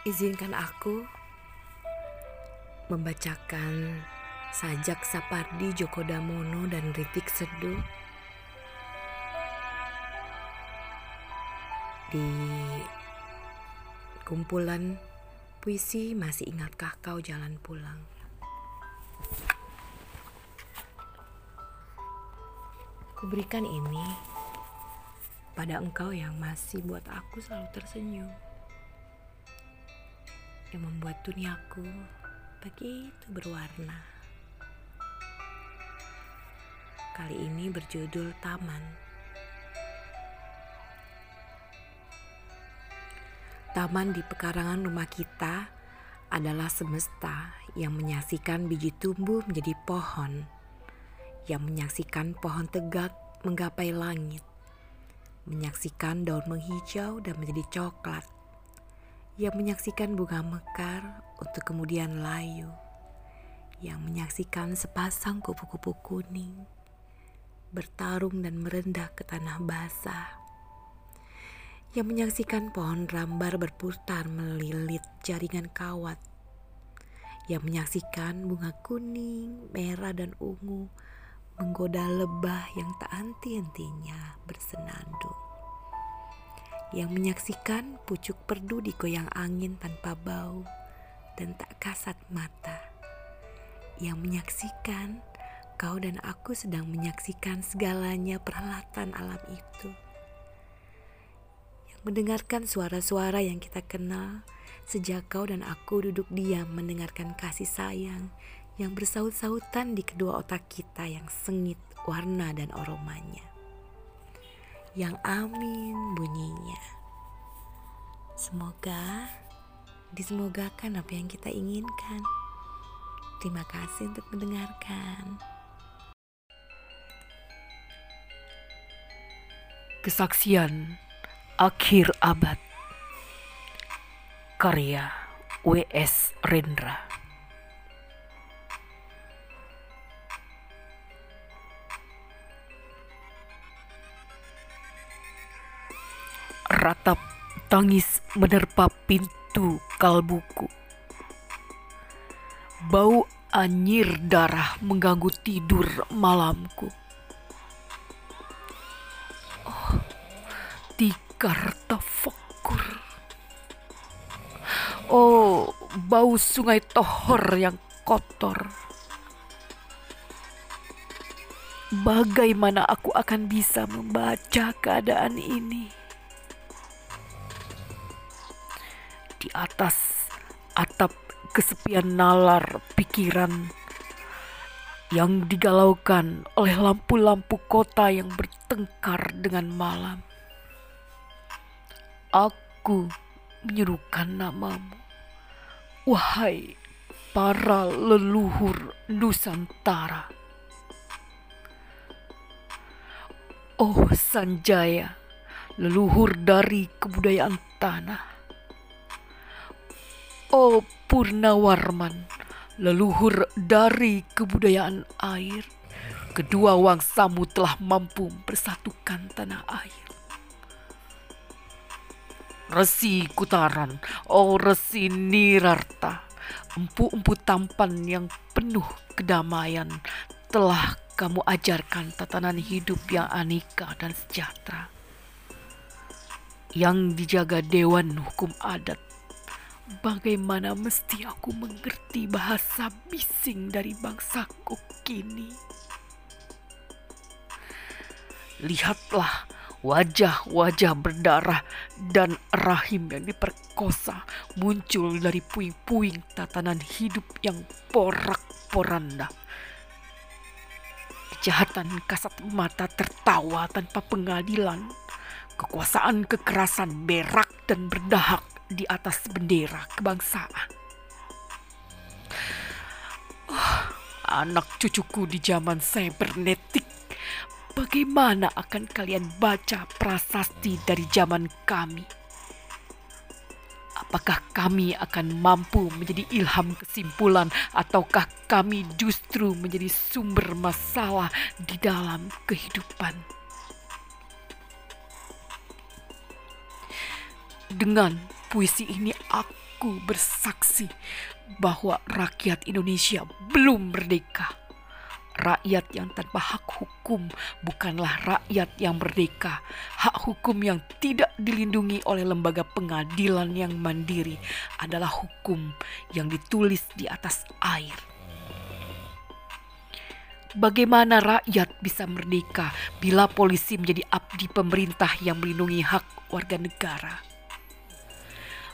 Izinkan aku membacakan sajak Sapardi Djoko Damono dan Ritik Seduh di kumpulan puisi Masih Ingatkah Kau Jalan Pulang. Kuberikan ini pada engkau yang masih buat aku selalu tersenyum yang membuat duniaku begitu berwarna. Kali ini berjudul Taman. Taman di pekarangan rumah kita adalah semesta yang menyaksikan biji tumbuh menjadi pohon, yang menyaksikan pohon tegak menggapai langit, menyaksikan daun menghijau dan menjadi coklat yang menyaksikan bunga mekar untuk kemudian layu, yang menyaksikan sepasang kupu-kupu kuning bertarung dan merendah ke tanah basah, yang menyaksikan pohon rambar berputar melilit jaringan kawat, yang menyaksikan bunga kuning, merah, dan ungu menggoda lebah yang tak henti-hentinya bersenandung yang menyaksikan pucuk perdu digoyang angin tanpa bau dan tak kasat mata. Yang menyaksikan kau dan aku sedang menyaksikan segalanya peralatan alam itu. Yang mendengarkan suara-suara yang kita kenal sejak kau dan aku duduk diam mendengarkan kasih sayang yang bersaut-sautan di kedua otak kita yang sengit warna dan aromanya yang amin bunyinya. Semoga disemogakan apa yang kita inginkan. Terima kasih untuk mendengarkan. Kesaksian Akhir Abad Karya W.S. Rendra Ratap tangis menerpa pintu kalbuku. Bau anyir darah mengganggu tidur malamku. Oh, tikar tafakur. Oh, bau sungai Tohor yang kotor. Bagaimana aku akan bisa membaca keadaan ini? Atas atap kesepian nalar pikiran yang digalaukan oleh lampu-lampu kota yang bertengkar dengan malam. Aku menyerukan namamu, wahai para leluhur Nusantara. Oh Sanjaya, leluhur dari kebudayaan tanah. Oh Purnawarman, leluhur dari kebudayaan air, kedua wangsamu telah mampu bersatukan tanah air. Resi Kutaran, oh Resi Nirarta, empu-empu tampan yang penuh kedamaian telah kamu ajarkan tatanan hidup yang aneka dan sejahtera. Yang dijaga Dewan Hukum Adat Bagaimana mesti aku mengerti bahasa bising dari bangsaku kini? Lihatlah wajah-wajah berdarah dan rahim yang diperkosa muncul dari puing-puing tatanan hidup yang porak-poranda. Kejahatan kasat mata tertawa tanpa pengadilan. Kekuasaan kekerasan berak dan berdahak di atas bendera kebangsaan. Oh, anak cucuku di zaman cybernetik, bagaimana akan kalian baca prasasti dari zaman kami? Apakah kami akan mampu menjadi ilham kesimpulan ataukah kami justru menjadi sumber masalah di dalam kehidupan? Dengan puisi ini aku bersaksi bahwa rakyat Indonesia belum merdeka. Rakyat yang tanpa hak hukum bukanlah rakyat yang merdeka. Hak hukum yang tidak dilindungi oleh lembaga pengadilan yang mandiri adalah hukum yang ditulis di atas air. Bagaimana rakyat bisa merdeka bila polisi menjadi abdi pemerintah yang melindungi hak warga negara?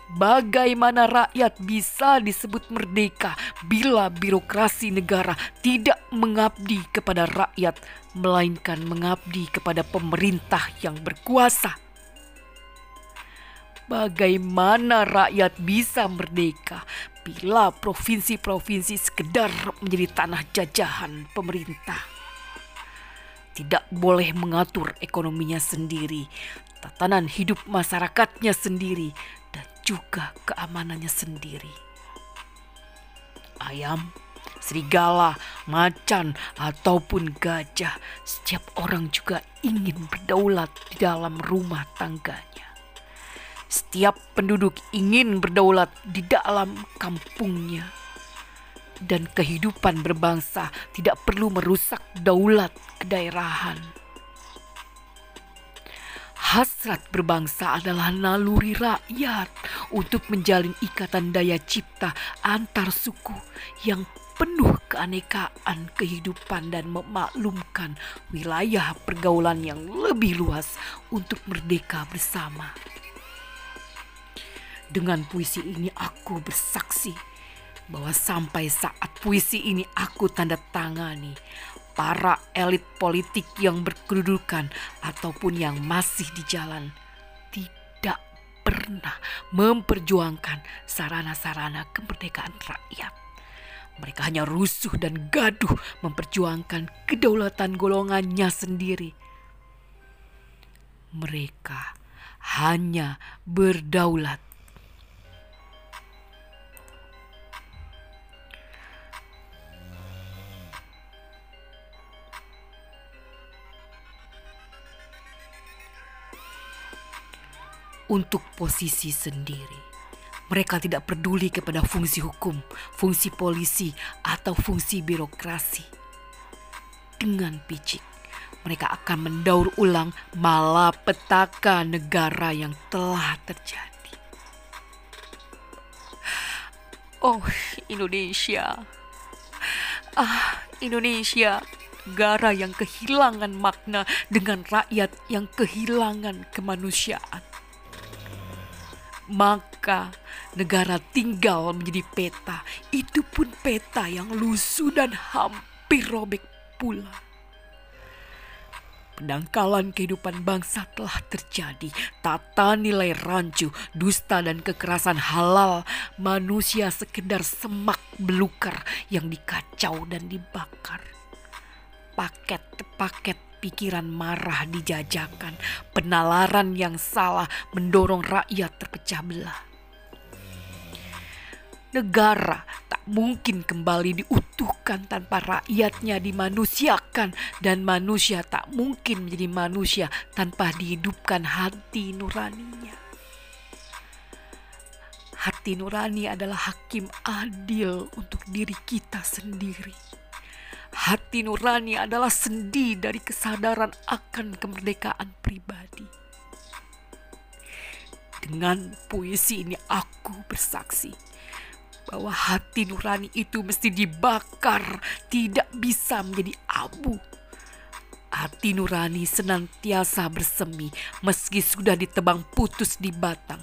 Bagaimana rakyat bisa disebut merdeka bila birokrasi negara tidak mengabdi kepada rakyat, melainkan mengabdi kepada pemerintah yang berkuasa? Bagaimana rakyat bisa merdeka bila provinsi-provinsi sekedar menjadi tanah jajahan pemerintah? Tidak boleh mengatur ekonominya sendiri, tatanan hidup masyarakatnya sendiri, dan juga keamanannya sendiri. Ayam, serigala, macan, ataupun gajah, setiap orang juga ingin berdaulat di dalam rumah tangganya. Setiap penduduk ingin berdaulat di dalam kampungnya. Dan kehidupan berbangsa tidak perlu merusak daulat kedaerahan Hasrat berbangsa adalah naluri rakyat untuk menjalin ikatan daya cipta antar suku yang penuh keanekaan kehidupan dan memaklumkan wilayah pergaulan yang lebih luas untuk merdeka bersama. Dengan puisi ini aku bersaksi bahwa sampai saat puisi ini aku tanda tangani, para elit politik yang berkedudukan ataupun yang masih di jalan tidak pernah memperjuangkan sarana-sarana kemerdekaan rakyat. Mereka hanya rusuh dan gaduh memperjuangkan kedaulatan golongannya sendiri. Mereka hanya berdaulat untuk posisi sendiri. Mereka tidak peduli kepada fungsi hukum, fungsi polisi, atau fungsi birokrasi. Dengan picik, mereka akan mendaur ulang malapetaka negara yang telah terjadi. Oh, Indonesia. Ah, Indonesia negara yang kehilangan makna dengan rakyat yang kehilangan kemanusiaan maka negara tinggal menjadi peta. Itu pun peta yang lusuh dan hampir robek pula. Pendangkalan kehidupan bangsa telah terjadi. Tata nilai rancu, dusta dan kekerasan halal. Manusia sekedar semak belukar yang dikacau dan dibakar. Paket-paket pikiran marah dijajakan, penalaran yang salah mendorong rakyat terpecah belah. Negara tak mungkin kembali diutuhkan tanpa rakyatnya dimanusiakan dan manusia tak mungkin menjadi manusia tanpa dihidupkan hati nuraninya. Hati nurani adalah hakim adil untuk diri kita sendiri Hati nurani adalah sendi dari kesadaran akan kemerdekaan pribadi. Dengan puisi ini aku bersaksi bahwa hati nurani itu mesti dibakar, tidak bisa menjadi abu. Hati nurani senantiasa bersemi meski sudah ditebang putus di batang.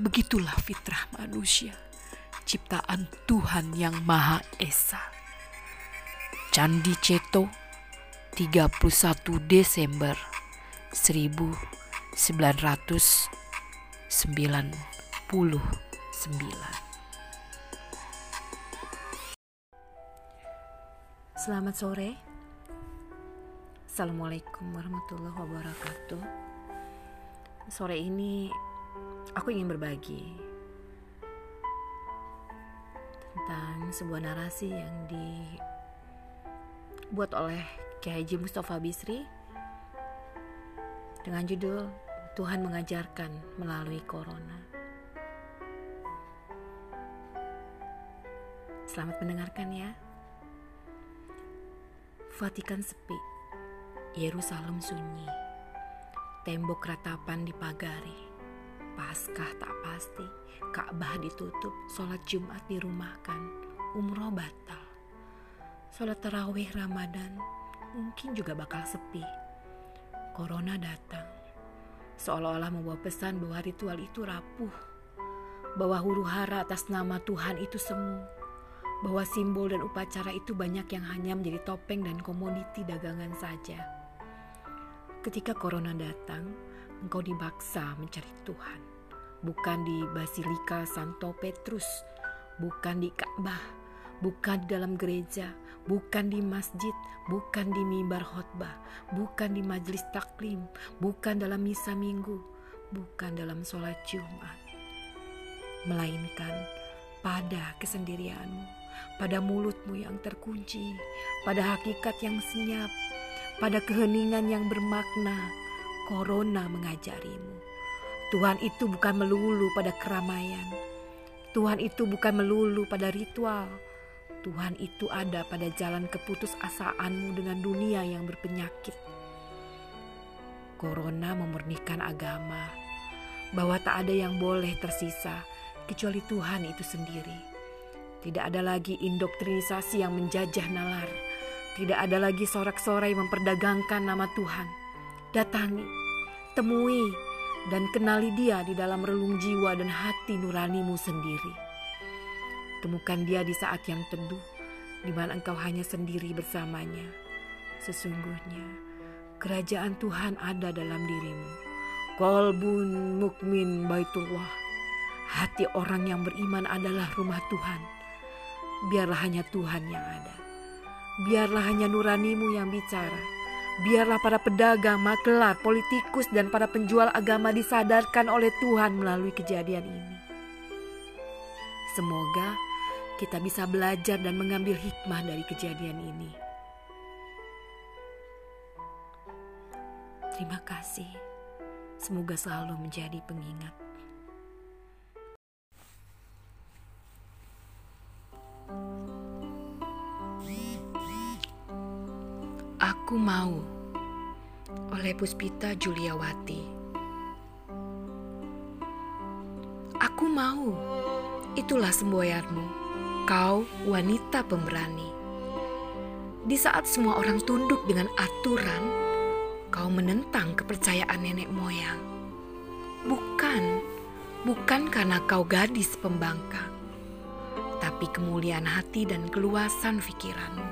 Begitulah fitrah manusia, ciptaan Tuhan yang Maha Esa. Candi Ceto 31 Desember 1999 Selamat sore. Assalamualaikum warahmatullahi wabarakatuh. Sore ini aku ingin berbagi tentang sebuah narasi yang di buat oleh Kiai Mustafa Bisri dengan judul Tuhan mengajarkan melalui corona. Selamat mendengarkan ya. Vatikan sepi, Yerusalem sunyi, tembok ratapan dipagari, Paskah tak pasti, Ka'bah ditutup, sholat Jumat dirumahkan, umroh batal. Sholat tarawih Ramadan mungkin juga bakal sepi. Corona datang, seolah-olah membawa pesan bahwa ritual itu rapuh, bahwa huru hara atas nama Tuhan itu semu, bahwa simbol dan upacara itu banyak yang hanya menjadi topeng dan komoditi dagangan saja. Ketika corona datang, engkau dibaksa mencari Tuhan. Bukan di Basilika Santo Petrus, bukan di Ka'bah, bukan di dalam gereja, bukan di masjid, bukan di mimbar khotbah, bukan di majelis taklim, bukan dalam misa minggu, bukan dalam sholat Jumat. Melainkan pada kesendirianmu, pada mulutmu yang terkunci, pada hakikat yang senyap, pada keheningan yang bermakna, Corona mengajarimu. Tuhan itu bukan melulu pada keramaian. Tuhan itu bukan melulu pada ritual. Tuhan itu ada pada jalan keputusasaanmu dengan dunia yang berpenyakit. Corona memurnikan agama, bahwa tak ada yang boleh tersisa kecuali Tuhan itu sendiri. Tidak ada lagi indoktrinisasi yang menjajah nalar. Tidak ada lagi sorak-sorai memperdagangkan nama Tuhan datangi, temui, dan kenali dia di dalam relung jiwa dan hati nuranimu sendiri. Temukan dia di saat yang teduh, di mana engkau hanya sendiri bersamanya. Sesungguhnya, kerajaan Tuhan ada dalam dirimu. Kolbun mukmin baitullah. Hati orang yang beriman adalah rumah Tuhan. Biarlah hanya Tuhan yang ada. Biarlah hanya nuranimu yang bicara Biarlah para pedagang, makelar, politikus, dan para penjual agama disadarkan oleh Tuhan melalui kejadian ini. Semoga kita bisa belajar dan mengambil hikmah dari kejadian ini. Terima kasih. Semoga selalu menjadi pengingat. Aku Mau oleh Puspita Juliawati. Aku mau, itulah semboyanmu, kau wanita pemberani. Di saat semua orang tunduk dengan aturan, kau menentang kepercayaan nenek moyang. Bukan, bukan karena kau gadis pembangkang, tapi kemuliaan hati dan keluasan pikiranmu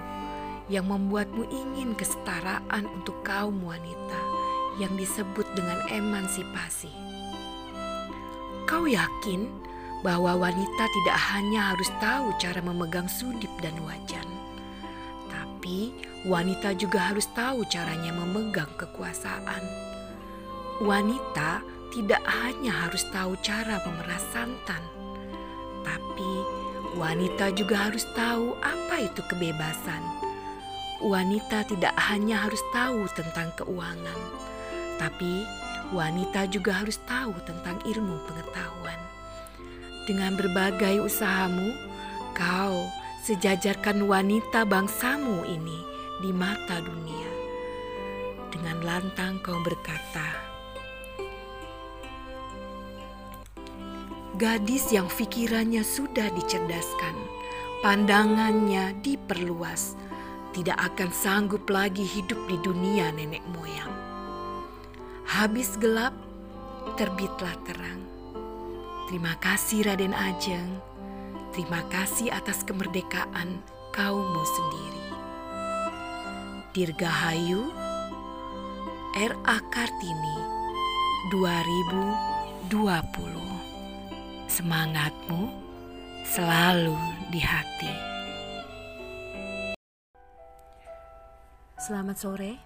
yang membuatmu ingin kesetaraan untuk kaum wanita yang disebut dengan emansipasi. Kau yakin bahwa wanita tidak hanya harus tahu cara memegang sudip dan wajan, tapi wanita juga harus tahu caranya memegang kekuasaan. Wanita tidak hanya harus tahu cara memeras santan, tapi wanita juga harus tahu apa itu kebebasan wanita tidak hanya harus tahu tentang keuangan, tapi wanita juga harus tahu tentang ilmu pengetahuan. Dengan berbagai usahamu, kau sejajarkan wanita bangsamu ini di mata dunia. Dengan lantang kau berkata, Gadis yang pikirannya sudah dicerdaskan, pandangannya diperluas, tidak akan sanggup lagi hidup di dunia nenek moyang. Habis gelap, terbitlah terang. Terima kasih Raden Ajeng. Terima kasih atas kemerdekaan kaummu sendiri. Dirgahayu R.A. Kartini 2020 Semangatmu selalu di hati. Selamat sore.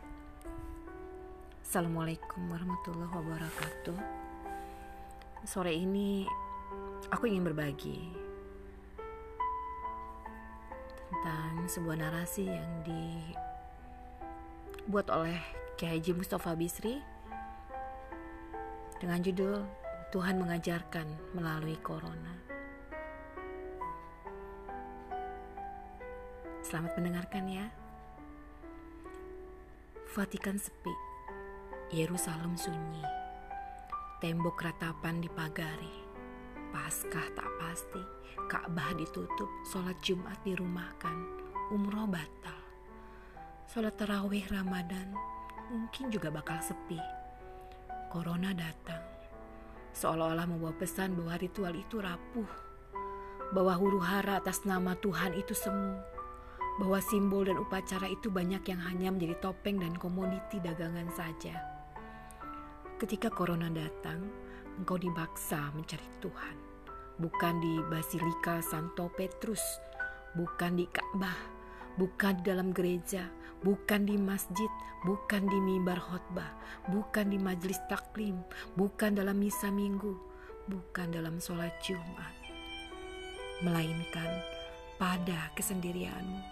Assalamualaikum warahmatullahi wabarakatuh. Sore ini aku ingin berbagi tentang sebuah narasi yang dibuat oleh Kiai Haji Mustafa Bisri dengan judul Tuhan mengajarkan melalui corona. Selamat mendengarkan ya. Vatikan sepi, Yerusalem sunyi, tembok ratapan dipagari, Paskah tak pasti, Ka'bah ditutup, sholat Jumat dirumahkan, umroh batal. Sholat tarawih Ramadan mungkin juga bakal sepi. Corona datang, seolah-olah membawa pesan bahwa ritual itu rapuh, bahwa huru hara atas nama Tuhan itu semu, bahwa simbol dan upacara itu banyak yang hanya menjadi topeng dan komoditi dagangan saja. Ketika corona datang, engkau dibaksa mencari Tuhan, bukan di Basilika Santo Petrus, bukan di Ka'bah, bukan di dalam gereja, bukan di masjid, bukan di mimbar khotbah, bukan di majelis taklim, bukan dalam misa minggu, bukan dalam sholat Jumat, melainkan pada kesendirianmu,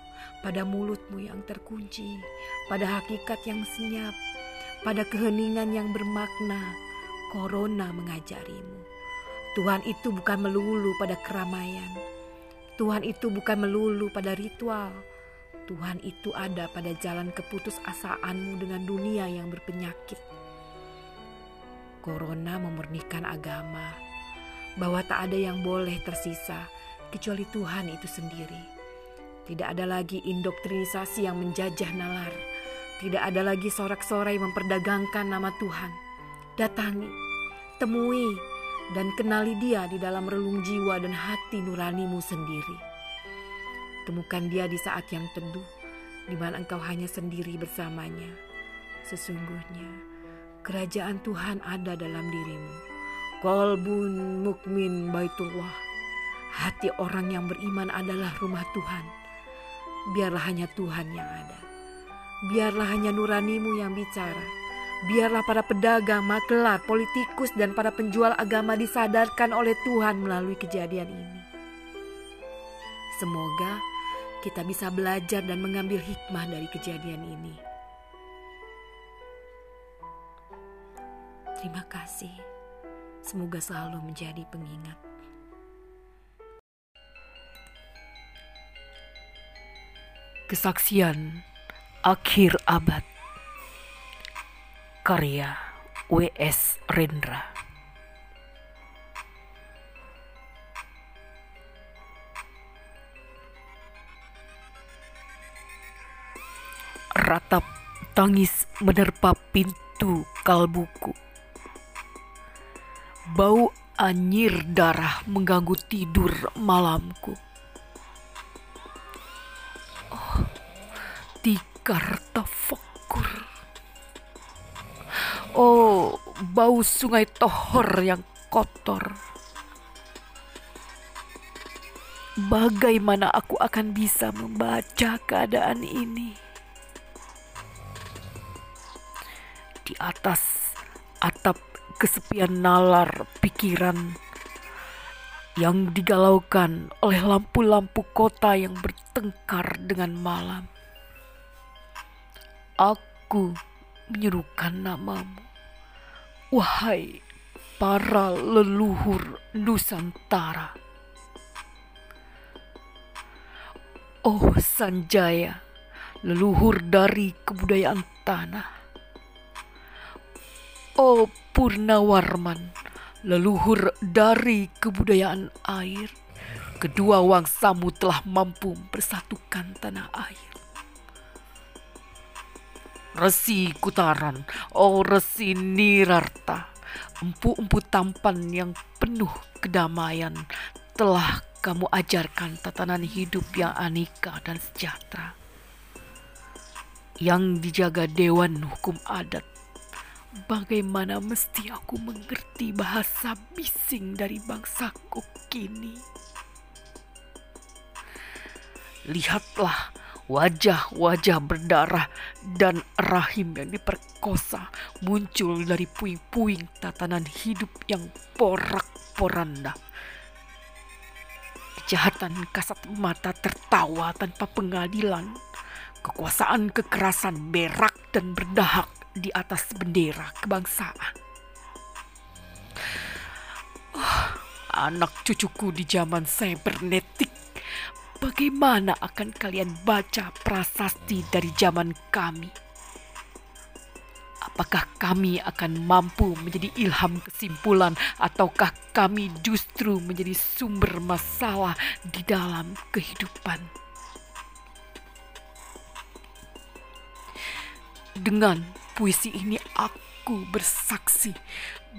pada mulutmu yang terkunci, pada hakikat yang senyap, pada keheningan yang bermakna, corona mengajarimu. Tuhan itu bukan melulu pada keramaian. Tuhan itu bukan melulu pada ritual Tuhan itu ada pada jalan keputusasaanmu dengan dunia yang berpenyakit. Corona memurnikan agama, bahwa tak ada yang boleh tersisa kecuali Tuhan itu sendiri. Tidak ada lagi indoktrinisasi yang menjajah nalar. Tidak ada lagi sorak-sorai memperdagangkan nama Tuhan. Datangi, temui, dan kenali dia di dalam relung jiwa dan hati nuranimu sendiri. Temukan dia di saat yang teduh, di mana engkau hanya sendiri bersamanya. Sesungguhnya, kerajaan Tuhan ada dalam dirimu. Kolbun mukmin baitullah. Hati orang yang beriman adalah rumah Tuhan. Biarlah hanya Tuhan yang ada. Biarlah hanya nuranimu yang bicara. Biarlah para pedagang, makelar, politikus, dan para penjual agama disadarkan oleh Tuhan melalui kejadian ini. Semoga kita bisa belajar dan mengambil hikmah dari kejadian ini. Terima kasih. Semoga selalu menjadi pengingat. Kesaksian Akhir Abad Karya W.S. Rendra Ratap tangis menerpa pintu kalbuku. Bau anyir darah mengganggu tidur malamku. Tikar tafakur. Oh, bau sungai Tohor yang kotor. Bagaimana aku akan bisa membaca keadaan ini? di atas atap kesepian nalar pikiran yang digalaukan oleh lampu-lampu kota yang bertengkar dengan malam. Aku menyerukan namamu, wahai para leluhur Nusantara. Oh Sanjaya, leluhur dari kebudayaan tanah. Oh Purnawarman, leluhur dari kebudayaan air, kedua wangsamu telah mampu bersatukan tanah air. Resi Kutaran, oh Resi Nirarta, empu-empu tampan yang penuh kedamaian telah kamu ajarkan tatanan hidup yang aneka dan sejahtera. Yang dijaga Dewan Hukum Adat Bagaimana mesti aku mengerti bahasa bising dari bangsaku kini? Lihatlah wajah-wajah berdarah dan rahim yang diperkosa muncul dari puing-puing tatanan hidup yang porak-poranda. Kejahatan kasat mata tertawa tanpa pengadilan. Kekuasaan kekerasan berak dan berdahak di atas bendera kebangsaan. anak cucuku di zaman cybernetik, bagaimana akan kalian baca prasasti dari zaman kami? Apakah kami akan mampu menjadi ilham kesimpulan ataukah kami justru menjadi sumber masalah di dalam kehidupan? Dengan puisi ini aku bersaksi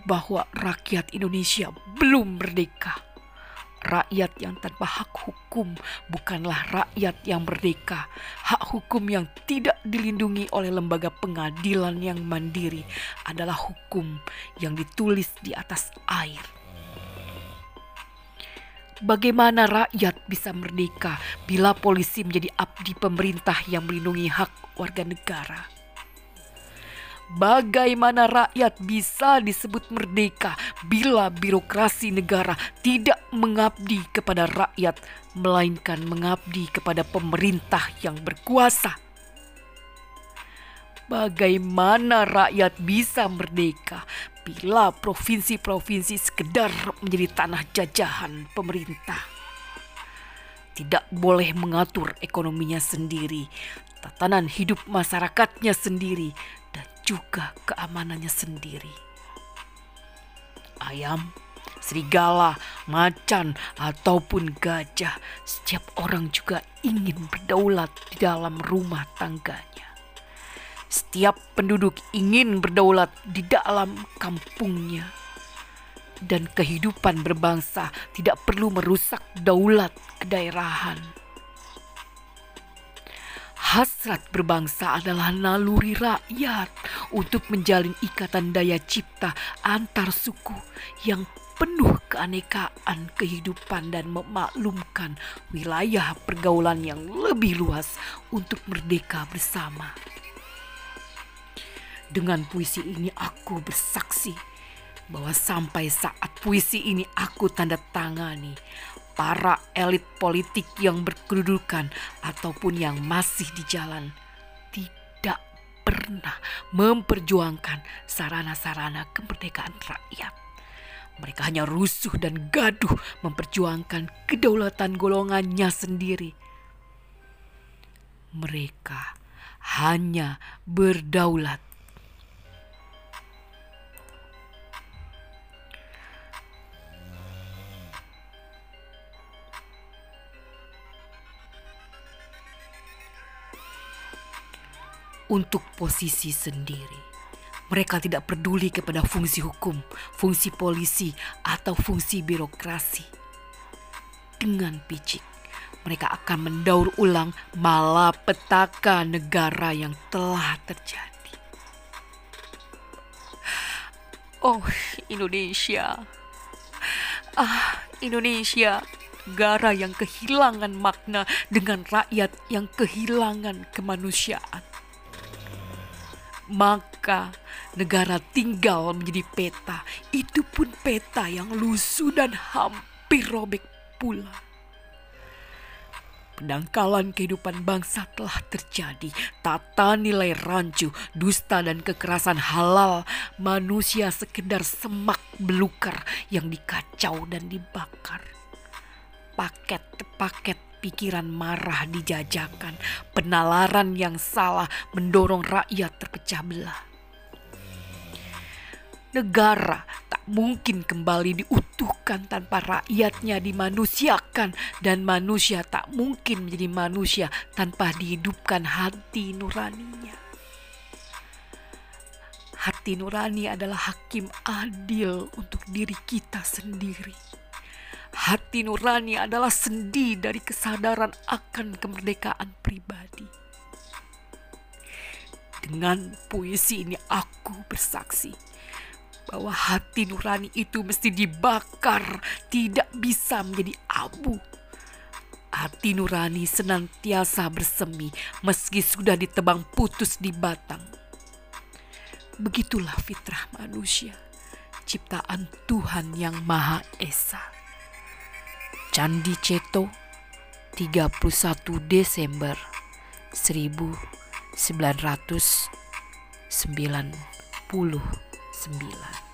bahwa rakyat Indonesia belum merdeka. Rakyat yang tanpa hak hukum bukanlah rakyat yang merdeka. Hak hukum yang tidak dilindungi oleh lembaga pengadilan yang mandiri adalah hukum yang ditulis di atas air. Bagaimana rakyat bisa merdeka bila polisi menjadi abdi pemerintah yang melindungi hak warga negara? Bagaimana rakyat bisa disebut merdeka bila birokrasi negara tidak mengabdi kepada rakyat, melainkan mengabdi kepada pemerintah yang berkuasa? Bagaimana rakyat bisa merdeka bila provinsi-provinsi sekedar menjadi tanah jajahan pemerintah? Tidak boleh mengatur ekonominya sendiri, tatanan hidup masyarakatnya sendiri, juga keamanannya sendiri. Ayam, serigala, macan, ataupun gajah, setiap orang juga ingin berdaulat di dalam rumah tangganya. Setiap penduduk ingin berdaulat di dalam kampungnya. Dan kehidupan berbangsa tidak perlu merusak daulat kedaerahan Hasrat berbangsa adalah naluri rakyat untuk menjalin ikatan daya cipta antar suku yang penuh keanekaan kehidupan dan memaklumkan wilayah pergaulan yang lebih luas untuk merdeka bersama. Dengan puisi ini aku bersaksi bahwa sampai saat puisi ini aku tanda tangani, para elit politik yang berkedudukan ataupun yang masih di jalan tidak pernah memperjuangkan sarana-sarana kemerdekaan rakyat. Mereka hanya rusuh dan gaduh memperjuangkan kedaulatan golongannya sendiri. Mereka hanya berdaulat untuk posisi sendiri. Mereka tidak peduli kepada fungsi hukum, fungsi polisi, atau fungsi birokrasi. Dengan picik, mereka akan mendaur ulang malapetaka negara yang telah terjadi. Oh, Indonesia. Ah, Indonesia negara yang kehilangan makna dengan rakyat yang kehilangan kemanusiaan maka negara tinggal menjadi peta. Itu pun peta yang lusuh dan hampir robek pula. Pendangkalan kehidupan bangsa telah terjadi. Tata nilai rancu, dusta dan kekerasan halal. Manusia sekedar semak belukar yang dikacau dan dibakar. Paket-paket pikiran marah dijajakan, penalaran yang salah mendorong rakyat terpecah belah. Negara tak mungkin kembali diutuhkan tanpa rakyatnya dimanusiakan dan manusia tak mungkin menjadi manusia tanpa dihidupkan hati nuraninya. Hati nurani adalah hakim adil untuk diri kita sendiri Hati nurani adalah sendi dari kesadaran akan kemerdekaan pribadi. Dengan puisi ini aku bersaksi bahwa hati nurani itu mesti dibakar, tidak bisa menjadi abu. Hati nurani senantiasa bersemi meski sudah ditebang putus di batang. Begitulah fitrah manusia, ciptaan Tuhan yang Maha Esa. Candi Ceto 31 Desember 1999